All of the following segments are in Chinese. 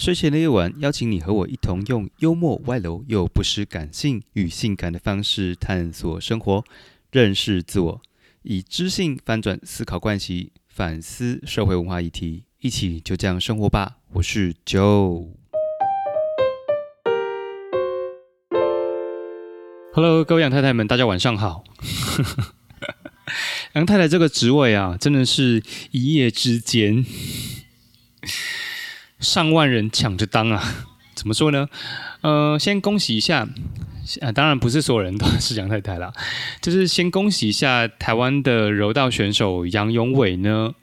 睡前的夜晚，邀请你和我一同用幽默、外露又不失感性与性感的方式探索生活，认识自我，以知性翻转思考惯习，反思社会文化议题，一起就这样生活吧。我是 Joe。Hello，各位杨太太们，大家晚上好。杨太太这个职位啊，真的是一夜之间。上万人抢着当啊！怎么说呢？呃，先恭喜一下，啊，当然不是所有人都是杨太太啦，就是先恭喜一下台湾的柔道选手杨永伟呢，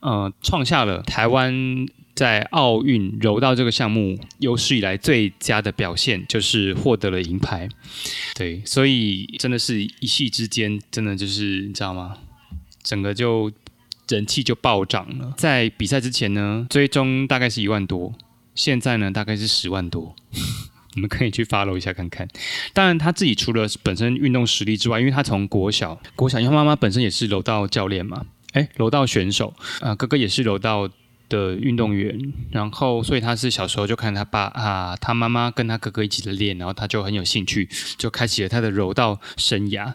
呃，创下了台湾在奥运柔道这个项目有史以来最佳的表现，就是获得了银牌。对，所以真的是一夕之间，真的就是你知道吗？整个就。人气就暴涨了。在比赛之前呢，追踪大概是一万多，现在呢大概是十万多。你们可以去 follow 一下看看。当然，他自己除了本身运动实力之外，因为他从国小，国小因为妈妈本身也是柔道教练嘛，哎，柔道选手，啊，哥哥也是柔道。的运动员，然后所以他是小时候就看他爸啊，他妈妈跟他哥哥一起的练，然后他就很有兴趣，就开启了他的柔道生涯。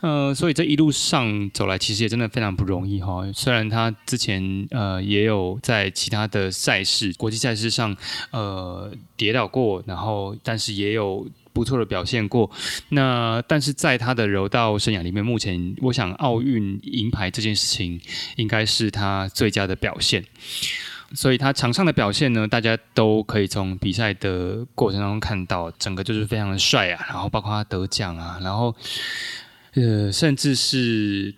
呃，所以这一路上走来，其实也真的非常不容易哈。虽然他之前呃也有在其他的赛事、国际赛事上呃跌倒过，然后但是也有。不错的表现过，那但是在他的柔道生涯里面，目前我想奥运银牌这件事情应该是他最佳的表现，所以他场上的表现呢，大家都可以从比赛的过程当中看到，整个就是非常的帅啊，然后包括他得奖啊，然后呃，甚至是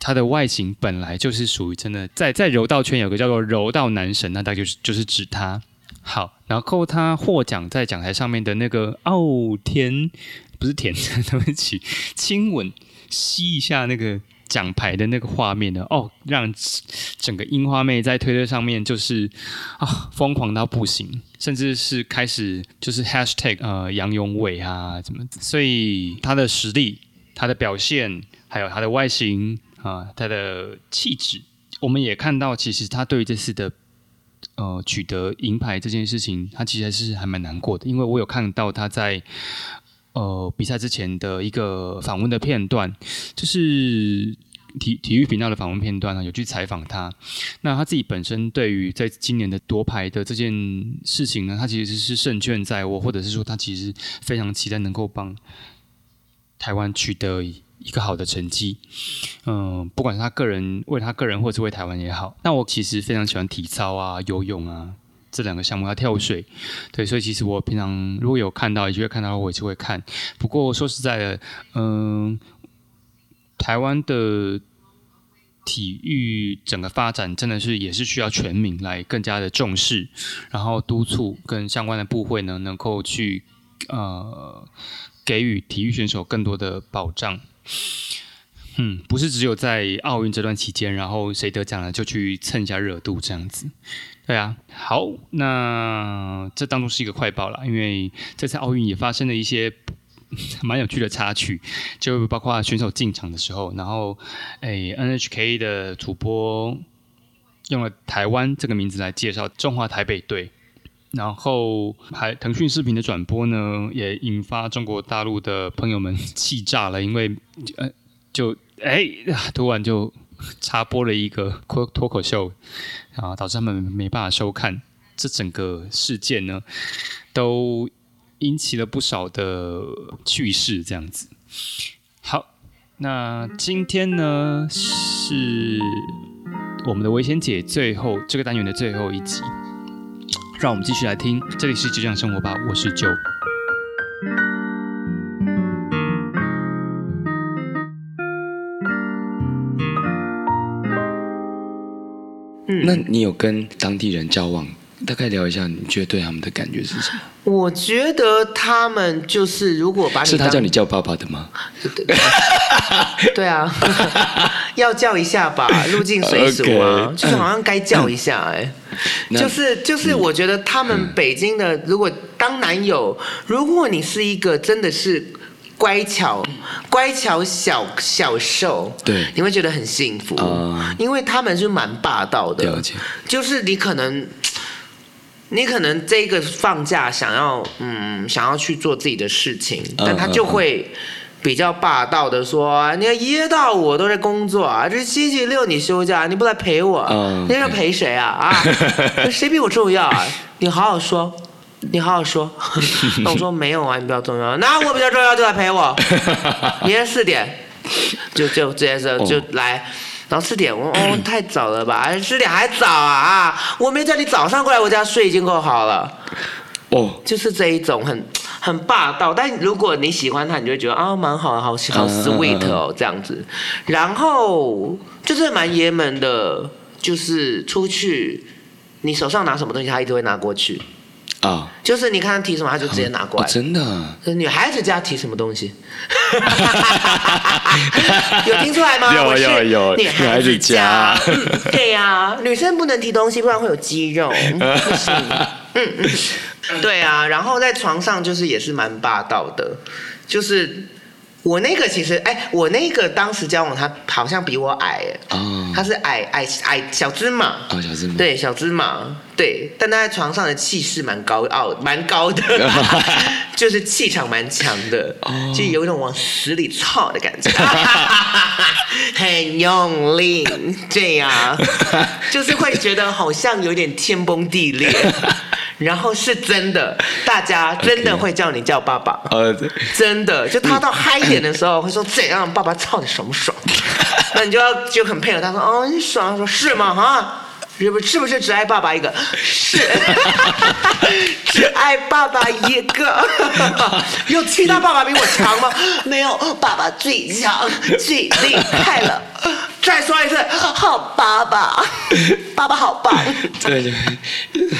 他的外形本来就是属于真的，在在柔道圈有个叫做柔道男神，那大概就是就是指他。好，然后他获奖在讲台上面的那个哦天，不是舔，对不起，亲吻吸一下那个奖牌的那个画面呢，哦，让整个樱花妹在推特上面就是啊疯狂到不行，甚至是开始就是 hashtag 呃杨永伟啊怎么，所以他的实力、他的表现，还有他的外形啊，他的气质，我们也看到，其实他对于这次的。呃，取得银牌这件事情，他其实还是还蛮难过的，因为我有看到他在呃比赛之前的一个访问的片段，就是体体育频道的访问片段啊，有去采访他。那他自己本身对于在今年的夺牌的这件事情呢，他其实是胜券在握，或者是说他其实非常期待能够帮台湾取得。一个好的成绩，嗯，不管是他个人为他个人，或是为台湾也好。那我其实非常喜欢体操啊、游泳啊这两个项目，要跳水，对，所以其实我平常如果有看到，也就会看到，我也是会看。不过说实在的，嗯，台湾的体育整个发展真的是也是需要全民来更加的重视，然后督促跟相关的部会呢，能够去呃给予体育选手更多的保障。嗯，不是只有在奥运这段期间，然后谁得奖了就去蹭一下热度这样子。对啊，好，那这当中是一个快报了，因为这次奥运也发生了一些 蛮有趣的插曲，就包括选手进场的时候，然后诶，NHK 的主播用了台湾这个名字来介绍中华台北队。然后还腾讯视频的转播呢，也引发中国大陆的朋友们气炸了，因为呃，就哎，突然就插播了一个脱脱口秀，啊，导致他们没办法收看。这整个事件呢，都引起了不少的趣事，这样子。好，那今天呢是我们的危险姐最后这个单元的最后一集。让我们继续来听，这里是就这样生活吧，我是九。那你有跟当地人交往？大概聊一下，你觉得对他们的感觉是什么？我觉得他们就是如果把你是他叫你叫爸爸的吗？对啊，要叫一下吧，入境随俗啊，就是好像该叫一下哎，就是就是，我觉得他们北京的，如果当男友，如果你是一个真的是乖巧乖巧小小受，对，你会觉得很幸福啊，因为他们是蛮霸道的，就是你可能。你可能这个放假想要嗯想要去做自己的事情，但他就会比较霸道的说，你看一到五都在工作啊，这星期六你休假，你不来陪我，你要陪谁啊啊？谁比我重要啊？你好好说，你好好说。那我说没有啊，你比较重要，那我比较重要就来陪我。明天四点就就直接是就来。然后四点，我哦太早了吧？四点还早啊！我没叫你早上过来我家睡已经够好了。哦，就是这一种很很霸道，但如果你喜欢他，你就会觉得啊蛮好，好好 sweet 哦这样子。然后就是蛮爷们的，就是出去，你手上拿什么东西，他一直会拿过去。啊，就是你看他提什么，他就直接拿过来。真的？女孩子家提什么东西？有听出来吗？有有有。女孩子家，对呀，女生不能提东西，不然会有肌肉。不 行。嗯嗯。对啊，然后在床上就是也是蛮霸道的，就是。我那个其实，哎，我那个当时交往他好像比我矮，哦，他是矮矮矮小芝麻，哦，小芝麻，对，小芝麻，对，但他在床上的气势蛮高傲，蛮高的，就是气场蛮强的，就有一种往死里操的感觉，很用力，这样，就是会觉得好像有点天崩地裂。然后是真的，大家真的会叫你叫爸爸，呃，真的，就他到嗨一点的时候会说怎样，爸爸操你爽不爽？那你就要就很配合他说，哦，你爽，他说是吗？哈，是不是不是只爱爸爸一个？是，只爱爸爸一个，有其他爸爸比我强吗？没有，爸爸最强，最厉害了。再说一次，好爸爸，爸爸好棒。对对，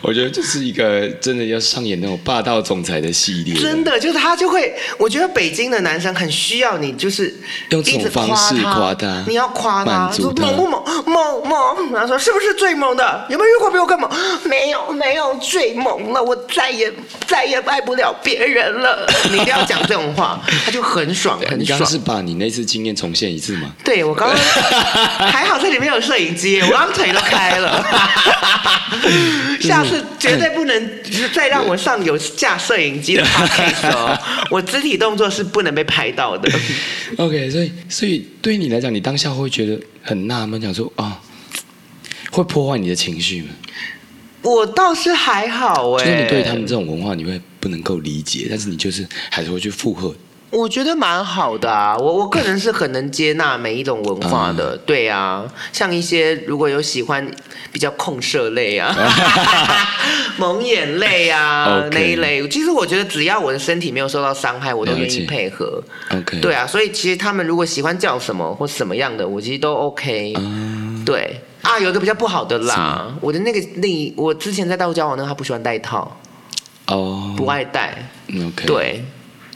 我觉得这是一个真的要上演那种霸道总裁的系列。真的，就是他就会，我觉得北京的男生很需要你，就是用这种方式夸他，你要夸他，说猛不猛，猛猛。然后说是不是最猛的？有没有遇过比我更猛？没有，没有最猛了，我再也再也爱不了别人了。你一定要讲这种话，他就很爽，很爽。你刚是把你那次经验重现一次吗？对。我刚刚 还好，这里面有摄影机，我刚腿都开了。下次绝对不能再让我上有架摄影机的 case 哦，我肢体动作是不能被拍到的。OK，所以所以对于你来讲，你当下会觉得很纳闷，讲说啊，会破坏你的情绪吗？我倒是还好哎，就是你对他们这种文化，你会不能够理解，但是你就是还是会去附和。我觉得蛮好的啊，我我个人是很能接纳每一种文化的，对啊，像一些如果有喜欢比较控射类啊，蒙眼类啊那一类，其实我觉得只要我的身体没有受到伤害，我都愿意配合。OK，对啊，所以其实他们如果喜欢叫什么或什么样的，我其实都 OK。对啊，有一个比较不好的啦，我的那个另一我之前在大陆交往那个他不喜欢戴套，哦，不爱戴。OK，对。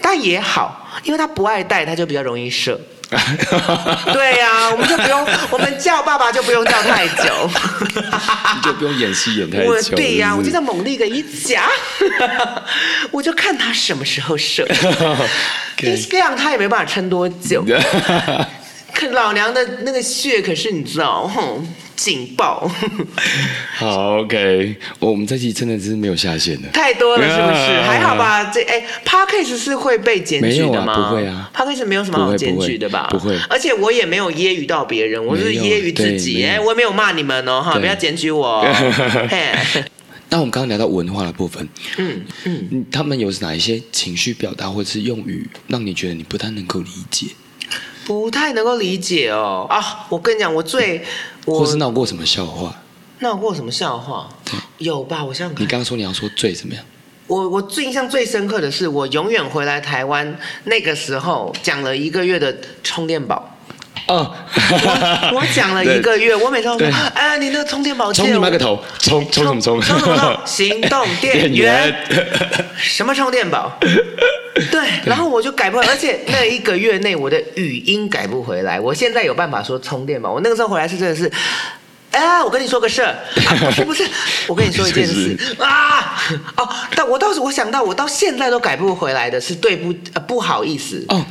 但也好，因为他不爱戴，他就比较容易射。对呀，我们就不用，我们叫爸爸就不用叫太久，你就不用演戏演太久。对呀，我就在猛力个一夹，我就看他什么时候射。这样他也没办法撑多久。可老娘的那个血可是你知道，劲爆。好，OK，我们这期真的是没有下限的，太多了是不是？还好吧，这哎 p a r k a s 是会被检举的吗？不会啊 p a r k a s 没有什么好检举的吧？不会，而且我也没有揶揄到别人，我是揶揄自己，哎，我也没有骂你们哦，哈，不要检举我。那我们刚刚聊到文化的部分，嗯嗯，他们有哪一些情绪表达或者是用语，让你觉得你不太能够理解？不太能够理解哦啊！我跟你讲，我最我或是闹过什么笑话？闹过什么笑话？有吧？我想想看。你刚刚说你要说最怎么样？我我最印象最深刻的是，我永远回来台湾那个时候讲了一个月的充电宝。哦，我讲了 一个月，我每次都说，哎，你那个充电宝，充你妈个头，充充什么充？充什么？行动电源？什么充电宝？对，然后我就改不，而且那一个月内我的语音改不回来。我现在有办法说充电嘛，我那个时候回来是真的是，哎，我跟你说个事儿，不 是不是，我跟你说一件事。啊，哦，但我倒是我想到，我到现在都改不回来的是对不不好意思。哦，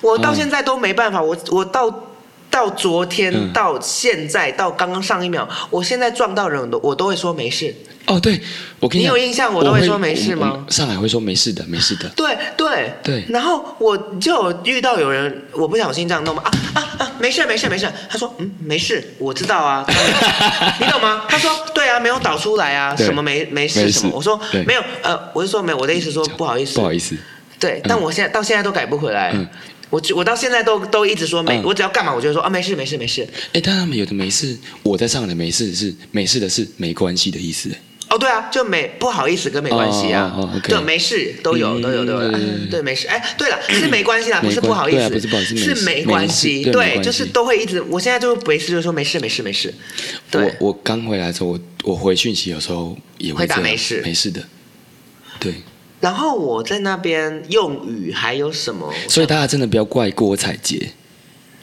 我到现在都没办法，我我到。到昨天到现在到刚刚上一秒，我现在撞到人，都我都会说没事。哦，对，我跟你有印象，我都会说没事吗？上海会说没事的，没事的。对对对。然后我就遇到有人，我不小心这样弄嘛，啊啊啊，没事没事没事。他说嗯没事，我知道啊，你懂吗？他说对啊，没有导出来啊，什么没没事什么？我说没有，呃，我是说没有，我的意思说不好意思，不好意思。对，但我现在到现在都改不回来。我我到现在都都一直说没，我只要干嘛我就说啊没事没事没事。哎，但他们有的没事，我在上海没事是没事的是没关系的意思。哦，对啊，就没不好意思跟没关系啊，对，没事都有都有都有，对，没事。哎，对了，是没关系啦，不是不好意思，不是不好意思，是没关系，对，就是都会一直，我现在就没事就说没事没事没事。我我刚回来的时候，我我回讯息有时候也会打没事没事的，对。然后我在那边用语还有什么？所以大家真的不要怪郭采洁。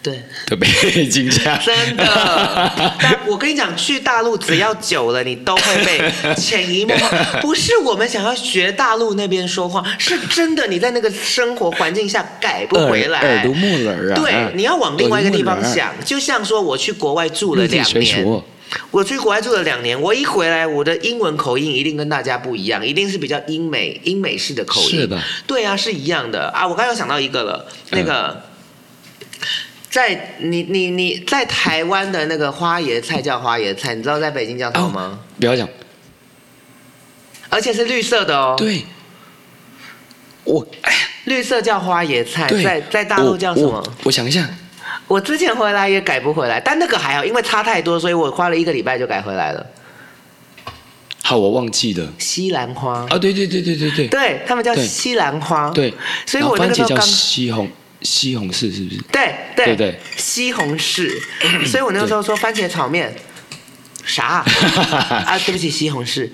对，特别惊讶。真的，但我跟你讲，去大陆只要久了，你都会被 潜移默化。不是我们想要学大陆那边说话，是真的，你在那个生活环境下改不回来。耳濡目染啊！对，你要往另外一个地方想。就像说，我去国外住了两年。我去国外住了两年，我一回来，我的英文口音一定跟大家不一样，一定是比较英美、英美式的口音。是的，对啊，是一样的啊。我刚又想到一个了，那个在你你你在台湾的那个花椰菜叫花椰菜，你知道在北京叫什么吗？不要讲，而且是绿色的哦。对，我绿色叫花椰菜，在在大陆叫什么？我想一下。我之前回来也改不回来，但那个还好，因为差太多，所以我花了一个礼拜就改回来了。好，我忘记了。西兰花啊，对对对对对对，对他们叫西兰花，对，所以我那个时候刚西红西红柿是不是？对对对，西红柿，所以我那个时候说番茄炒面，啥 啊？对不起，西红柿，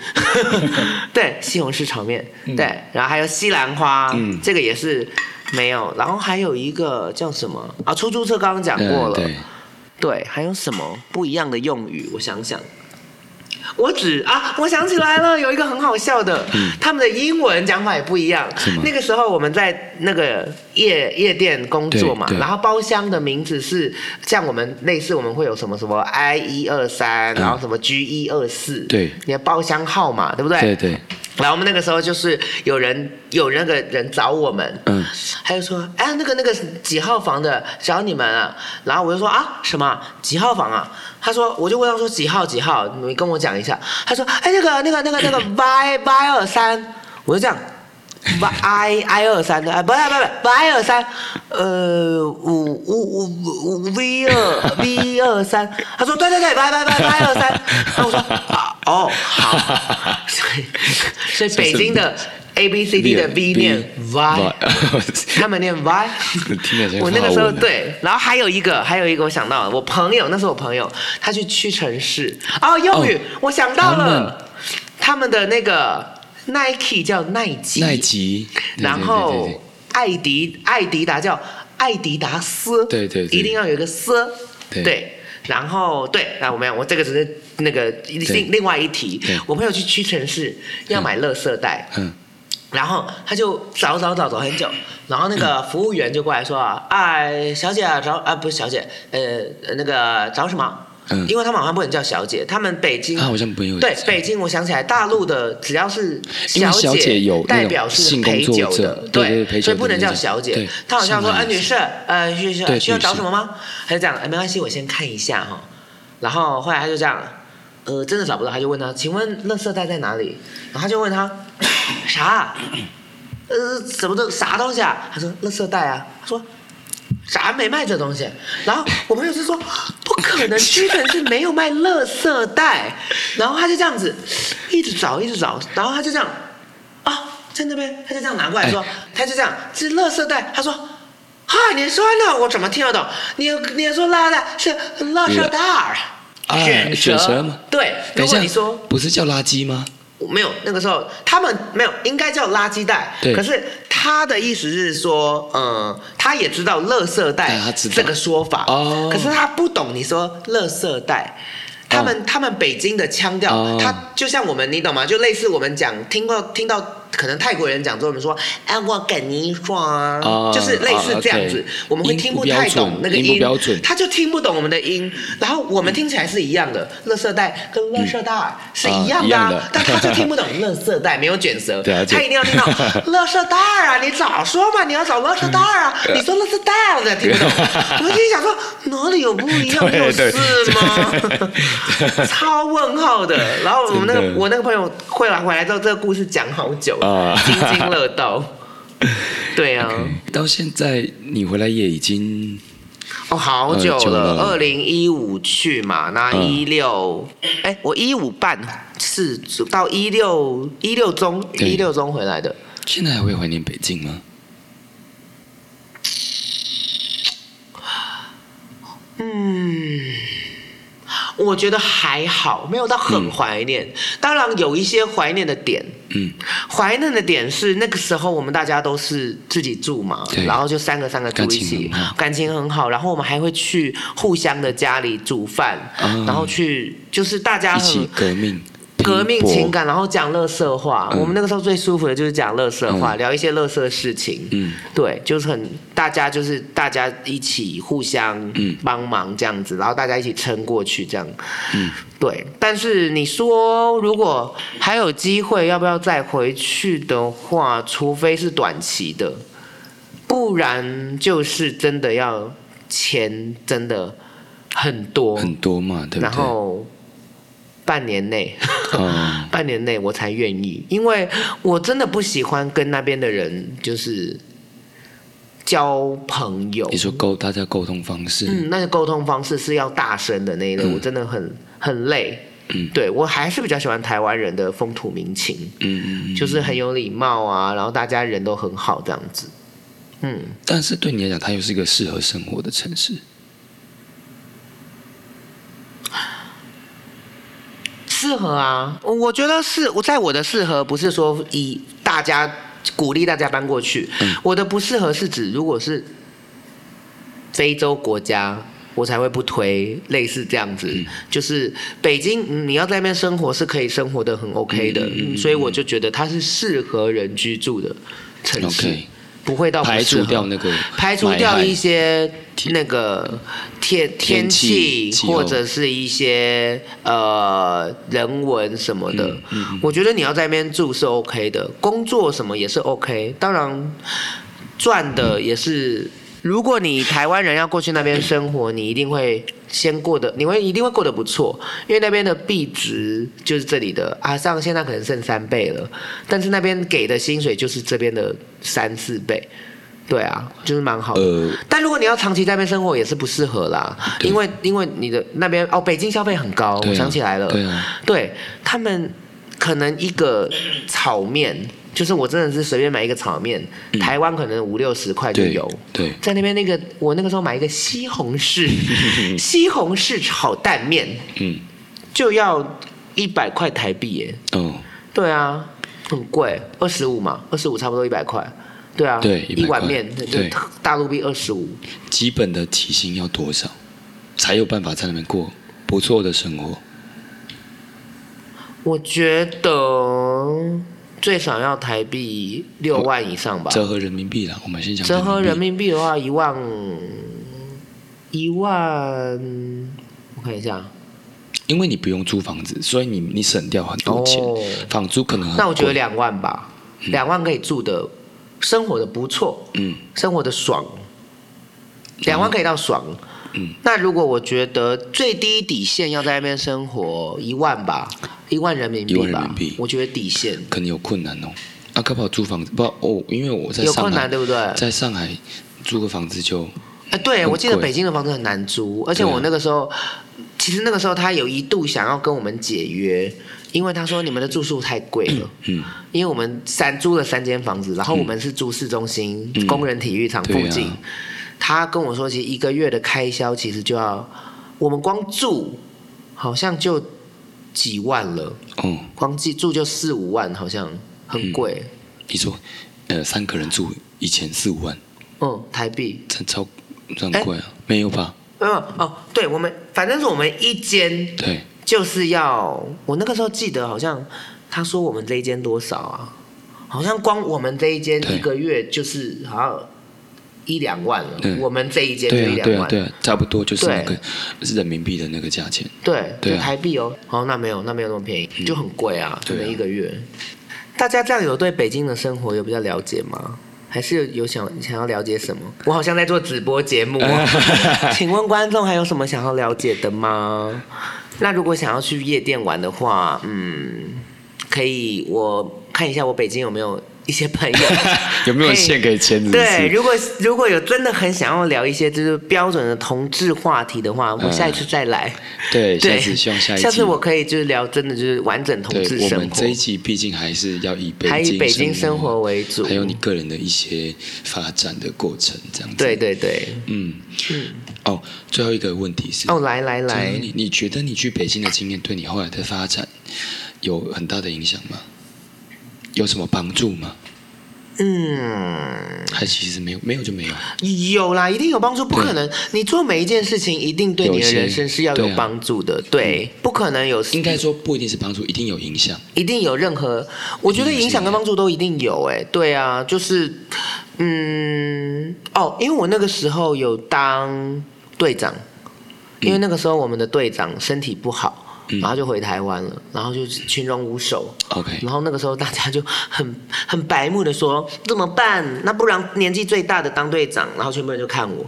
对，西红柿炒面，对，然后还有西兰花，这个也是。没有，然后还有一个叫什么啊？出租车刚刚讲过了，对，还有什么不一样的用语？我想想，我只啊，我想起来了，有一个很好笑的，他们的英文讲法也不一样。那个时候我们在那个夜夜店工作嘛，然后包厢的名字是像我们类似，我们会有什么什么 I 一二三，然后什么 G 一二四，对，你的包厢号码对不对？对对。然后我们那个时候就是有人有那个人找我们，嗯，他就说，哎，那个那个几号房的找你们啊？然后我就说啊，什么几号房啊？他说，我就问他说几号几号？你跟我讲一下。他说，哎，那个那个那个那个 Y Y 二三，我就这样。I I 二三的，不，不是不是不 I 二三，呃，五五五五 V 二 V 二三，他说对对对，拜拜拜拜二三，那我说啊哦好，所以所以北京的 A B C D 的 V 念 Y，他们念 Y，我那个时候对，然后还有一个还有一个我想到了，我朋友那是我朋友，他去屈臣氏，哦用语我想到了，他们的那个。Nike 叫耐吉，耐吉，然后艾迪艾迪达叫艾迪达斯，对对，一定要有一个斯，对，然后对，那我们我这个只是那个另另外一题，我朋友去屈臣氏要买乐色袋，嗯，然后他就找找找找很久，然后那个服务员就过来说啊，哎，小姐啊找啊不是小姐，呃那个找什么？因为他们好像不能叫小姐，他们北京好像不用对北京，我想起来，大陆的只要是小姐有代表是陪酒的，对，所以不能叫小姐。他好像说，哎，女士，呃，需需需要找什么吗？他就这样，哎，没关系，我先看一下哈。然后后来他就这样，呃，真的找不到，他就问他，请问垃圾袋在哪里？然后他就问他，啥？呃，什么东啥东西啊？他说垃圾袋啊。他说。啥没卖这东西？然后我朋友就说不可能，屈臣氏没有卖垃圾袋。然后他就这样子一直找，一直找，然后他就这样啊，在那边他就这样拿过来说，他就这样是垃圾袋。他说哈，你说呢？我怎么听得懂？你你说垃圾是垃圾袋啊？卷舌吗？对，如果你说不是叫垃圾吗？没有，那个时候他们没有，应该叫垃圾袋。可是他的意思是说，嗯，他也知道“垃圾袋”这个说法。哦。可是他不懂你说“垃圾袋”，他们他们北京的腔调，他就像我们，你懂吗？就类似我们讲听过听到可能泰国人讲中文说，哎，我跟你说啊，就是类似这样子，我们会听不太懂那个音，他就听不懂我们的音，然后我们听起来是一样的，乐色带跟乐色带是一样的，但他就听不懂乐色带，没有卷舌，他一定要听到乐色带啊，你早说嘛，你要找乐色带啊，你说乐色带，我才听不懂，我心想说哪里有不一样，有事吗？超问号的，然后我们那个我那个朋友会来回来之后，这个故事讲好久，津津乐道。对啊，到现在你回来也已经哦好久了，二零一五去嘛，那一六哎，我一五半是到一六一六中一六中回来的。现在还会怀念北京吗？嗯。我觉得还好，没有到很怀念。当然有一些怀念的点，嗯，怀念的点是那个时候我们大家都是自己住嘛，然后就三个三个住一起，感情很好。然后我们还会去互相的家里煮饭，然后去就是大家一起革命。革命情感，然后讲乐色话。我们那个时候最舒服的就是讲乐色话，聊一些乐色事情。嗯，对，就是很大家就是大家一起互相帮忙这样子，然后大家一起撑过去这样。嗯，对。但是你说如果还有机会，要不要再回去的话，除非是短期的，不然就是真的要钱真的很多很多嘛，对不对？然后。半年内，半年内我才愿意，因为我真的不喜欢跟那边的人就是交朋友。你说沟大家沟通方式，嗯，那个沟通方式是要大声的那一类，我真的很很累。嗯，对我还是比较喜欢台湾人的风土民情，嗯嗯嗯，就是很有礼貌啊，然后大家人都很好这样子。嗯，但是对你来讲，它又是一个适合生活的城市。适合啊，我觉得是我在我的适合不是说以大家鼓励大家搬过去，我的不适合是指如果是非洲国家，我才会不推类似这样子，就是北京你要在那边生活是可以生活的很 OK 的，所以我就觉得它是适合人居住的城市。不会到排除掉那个，排除掉一些那个天天气或者是一些呃人文什么的。我觉得你要在那边住是 OK 的，工作什么也是 OK。当然赚的也是，如果你台湾人要过去那边生活，你一定会先过得，你会一定会过得不错，因为那边的币值就是这里的啊，上现在可能剩三倍了，但是那边给的薪水就是这边的。三四倍，对啊，就是蛮好的。但如果你要长期在那边生活，也是不适合啦。因为因为你的那边哦，北京消费很高，我想起来了。对啊，对他们可能一个炒面，就是我真的是随便买一个炒面，台湾可能五六十块就有。对，在那边那个我那个时候买一个西红柿 西红柿炒蛋面，嗯，就要一百块台币耶。哦，对啊。很贵，二十五嘛，二十五差不多一百块，对啊，对，一碗面，对，大陆币二十五。基本的体型要多少，才有办法在那边过不错的生活？我觉得最少要台币六万以上吧。折合人民币了，我们先讲。折合人民币的话，一万，一万，我看一下。因为你不用租房子，所以你你省掉很多钱，房租可能那我觉得两万吧，两万可以住的，生活的不错，嗯，生活的爽，两万可以到爽，嗯。那如果我觉得最低底线要在那边生活一万吧，一万人民币吧，人民币，我觉得底线可能有困难哦。啊，可不好租房子？不哦，因为我在有困难对不对？在上海租个房子就，哎，对我记得北京的房子很难租，而且我那个时候。其实那个时候他有一度想要跟我们解约，因为他说你们的住宿太贵了。嗯，因为我们三租了三间房子，然后我们是住市中心工人体育场附近。他跟我说，其实一个月的开销其实就要我们光住好像就几万了。哦，光住住就四五万，好像很贵。你说，呃，三个人住一千四五万？嗯，台币。这超这么贵啊？没有吧？嗯哦，对，我们反正是我们一间，对，就是要我那个时候记得好像他说我们这一间多少啊？好像光我们这一间一个月就是好像一两万了。我们这一间就一两万，对，差不多就是那个是人民币的那个价钱。对，对，台币哦。哦，那没有，那没有那么便宜，就很贵啊，可能一个月。大家这样有对北京的生活有比较了解吗？还是有想想要了解什么？我好像在做直播节目，请问观众还有什么想要了解的吗？那如果想要去夜店玩的话，嗯，可以我看一下我北京有没有。一些朋友 有没有线可以签？对，如果如果有真的很想要聊一些就是标准的同志话题的话，我下一次再来。对，下次希望下一次。下次我可以就是聊真的就是完整同志生活。我们这一季毕竟还是要以北京以北京生活为主，还有你个人的一些发展的过程这样子。对对对，嗯嗯。哦，最后一个问题是哦，来来来，你你觉得你去北京的经验对你后来的发展有很大的影响吗？有什么帮助吗？嗯，还其实没有，没有就没有。有啦，一定有帮助，不可能。你做每一件事情，一定对你的人生是要有帮助的，对，不可能有。应该说不一定是帮助，一定有影响，一定有任何。我觉得影响跟帮助都一定有，哎，对啊，就是，嗯，哦，因为我那个时候有当队长，因为那个时候我们的队长身体不好。然后就回台湾了，然后就群龙无首。OK。然后那个时候大家就很 很白目的说怎么办？那不然年纪最大的当队长，然后全部人就看我。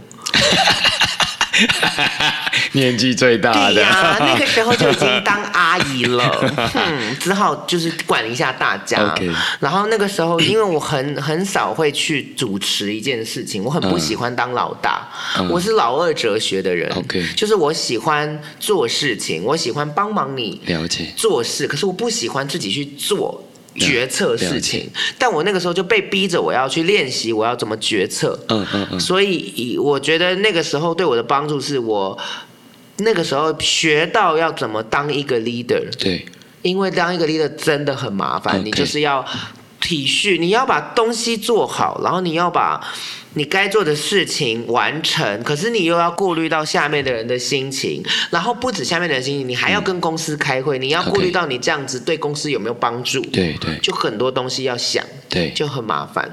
年纪最大的，对呀，那个时候就已经当阿姨了，嗯，只好就是管一下大家。然后那个时候，因为我很很少会去主持一件事情，我很不喜欢当老大，我是老二哲学的人。OK，就是我喜欢做事情，我喜欢帮忙你了解。做事，可是我不喜欢自己去做。决策事情，但我那个时候就被逼着我要去练习，我要怎么决策。嗯嗯嗯。所以我觉得那个时候对我的帮助是我那个时候学到要怎么当一个 leader。对。因为当一个 leader 真的很麻烦，你就是要体恤，你要把东西做好，然后你要把。你该做的事情完成，可是你又要顾虑到下面的人的心情，然后不止下面的人心情，你还要跟公司开会，你要顾虑到你这样子对公司有没有帮助？对对，就很多东西要想，对，就很麻烦。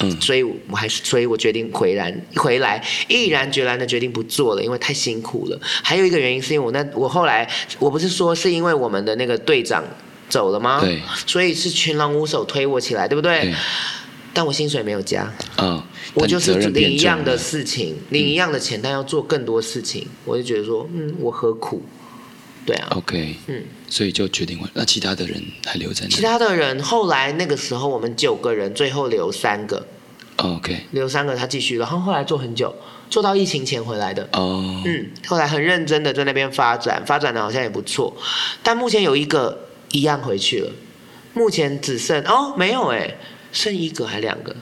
嗯，所以我还是，所以我决定回来，回来毅然决然的决定不做了，因为太辛苦了。还有一个原因是因为我那我后来我不是说是因为我们的那个队长走了吗？对，所以是群狼无首推我起来，对不对？但我薪水没有加，嗯，我就是领一样的事情，领一样的钱，但要做更多事情，我就觉得说，嗯，我何苦？对啊，OK，嗯，所以就决定了。那其他的人还留在那？其他的人后来那个时候，我们九个人，最后留三个，OK，留三个他继续，然后后来做很久，做到疫情前回来的，哦，嗯，后来很认真的在那边发展，发展的好像也不错，但目前有一个一样回去了，目前只剩哦，没有哎。剩一个还两个，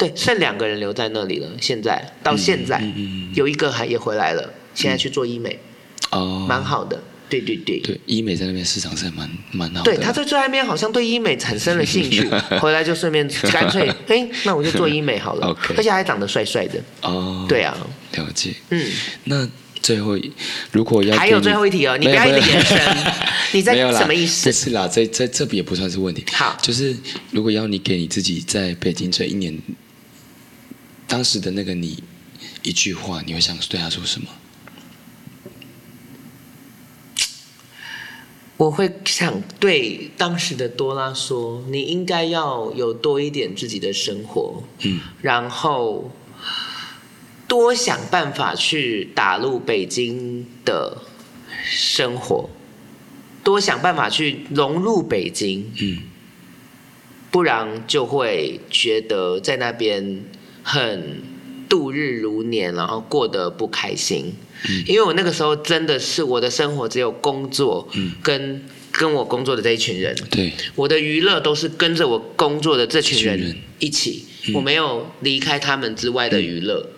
对，剩两个人留在那里了。现在到现在，有一个还也回来了，现在去做医美，哦，蛮好的。对对对，对医美在那边市场是蛮蛮好的。对，他在在那边好像对医美产生了兴趣，回来就顺便 干脆，哎，那我就做医美好了。OK，而且还长得帅帅的。哦，对啊，了解。嗯，那。最后，如果要还有最后一题哦，你不要一直延伸，你在什么意思？不是啦，这这这也不算是问题。好，就是如果要你给你自己在北京这一年，当时的那个你一句话，你会想对他说什么？我会想对当时的多拉说，你应该要有多一点自己的生活，嗯，然后。多想办法去打入北京的生活，多想办法去融入北京，嗯，不然就会觉得在那边很度日如年，然后过得不开心。嗯，因为我那个时候真的是我的生活只有工作，嗯，跟跟我工作的这一群人，对，我的娱乐都是跟着我工作的这群人一起，我没有离开他们之外的娱乐。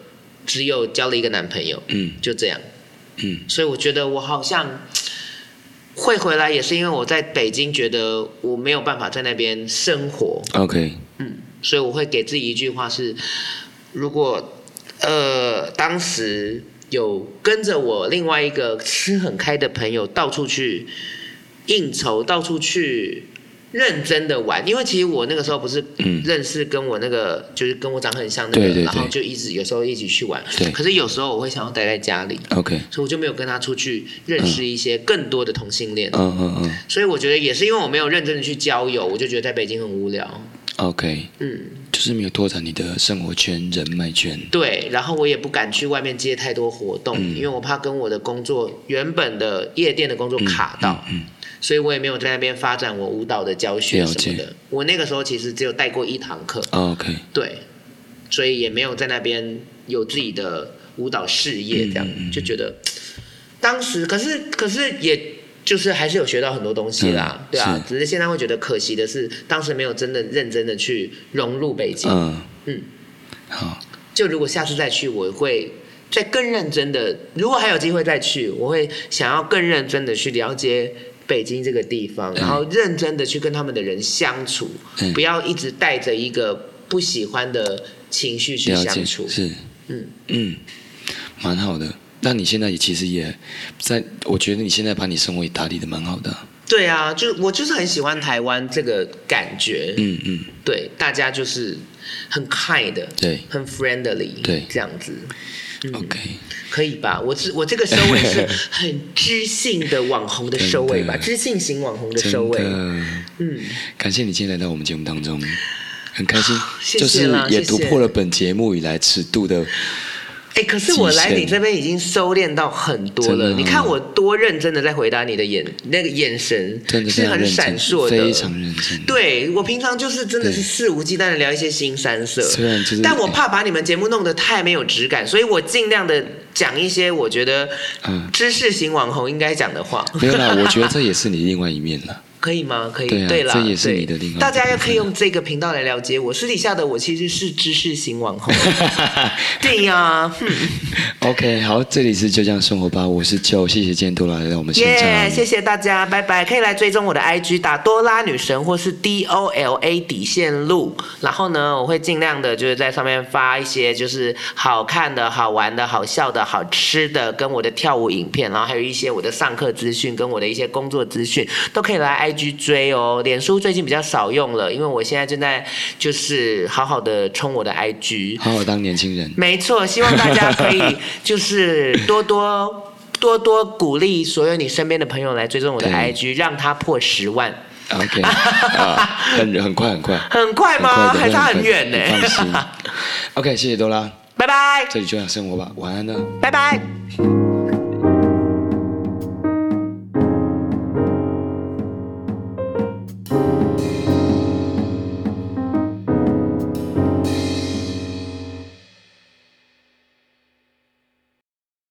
只有交了一个男朋友，嗯，就这样，嗯，所以我觉得我好像会回来，也是因为我在北京觉得我没有办法在那边生活。OK，嗯，所以我会给自己一句话是：如果呃当时有跟着我另外一个吃很开的朋友到处去应酬，到处去认真的玩，因为其实我那个时候不是认识跟我那个就是跟我长很像那个，然后就一直有时候一起去玩。可是有时候我会想要待在家里。OK。所以我就没有跟他出去认识一些更多的同性恋。嗯嗯嗯。所以我觉得也是因为我没有认真的去交友，我就觉得在北京很无聊。OK。嗯。就是没有拓展你的生活圈、人脉圈。对，然后我也不敢去外面接太多活动，因为我怕跟我的工作原本的夜店的工作卡到。嗯。所以我也没有在那边发展我舞蹈的教学什么的。我那个时候其实只有带过一堂课。OK。对，所以也没有在那边有自己的舞蹈事业，这样就觉得当时，可是可是也就是还是有学到很多东西啦，对啊。只是现在会觉得可惜的是，当时没有真的认真的去融入北京。嗯嗯。好。就如果下次再去，我会再更认真的。如果还有机会再去，我会想要更认真的去了解。北京这个地方，然后认真的去跟他们的人相处，不要一直带着一个不喜欢的情绪去相处。是，嗯嗯，蛮好的。那你现在也其实也在，我觉得你现在把你生活也打理的蛮好的。对啊，就是我就是很喜欢台湾这个感觉。嗯嗯，对，大家就是很 kind 的，对，很 friendly，对，这样子。OK。可以吧？我知我这个收尾是 很知性的网红的收尾吧，知性型网红的收尾。嗯，感谢你今天来到我们节目当中，很开心，就是也突破了本节目以来尺度的。哎，可是我来你这边已经收敛到很多了。你看我多认真的在回答你的眼那个眼神，是很闪烁的，非常认真。对我平常就是真的是肆无忌惮的聊一些新三色，虽然就是，但我怕把你们节目弄得太没有质感，所以我尽量的讲一些我觉得知识型网红应该讲的话。没有啦，我觉得这也是你另外一面了。可以吗？可以，对了，这也是你的另外。大家也可以用这个频道来了解我。私底下的我其实是知识型网红。对呀。OK，好，这里是就这样生活吧。我是 Joe，谢谢今天多拉来到我们现场。谢谢大家，拜拜。可以来追踪我的 IG，打多拉女神或是 D O L A 底线路。然后呢，我会尽量的就是在上面发一些就是好看的、好玩的、好笑的、好吃的，跟我的跳舞影片，然后还有一些我的上课资讯跟我的一些工作资讯，都可以来 IG。去追哦，脸书最近比较少用了，因为我现在正在就是好好的冲我的 IG，好好当年轻人。没错，希望大家可以 就是多多多多鼓励所有你身边的朋友来追踪我的 IG，让他破十万。OK，很很快很快，很快吗？还差很远呢。放心。OK，谢谢多拉，拜拜。这里就像生活吧，晚安了，拜拜。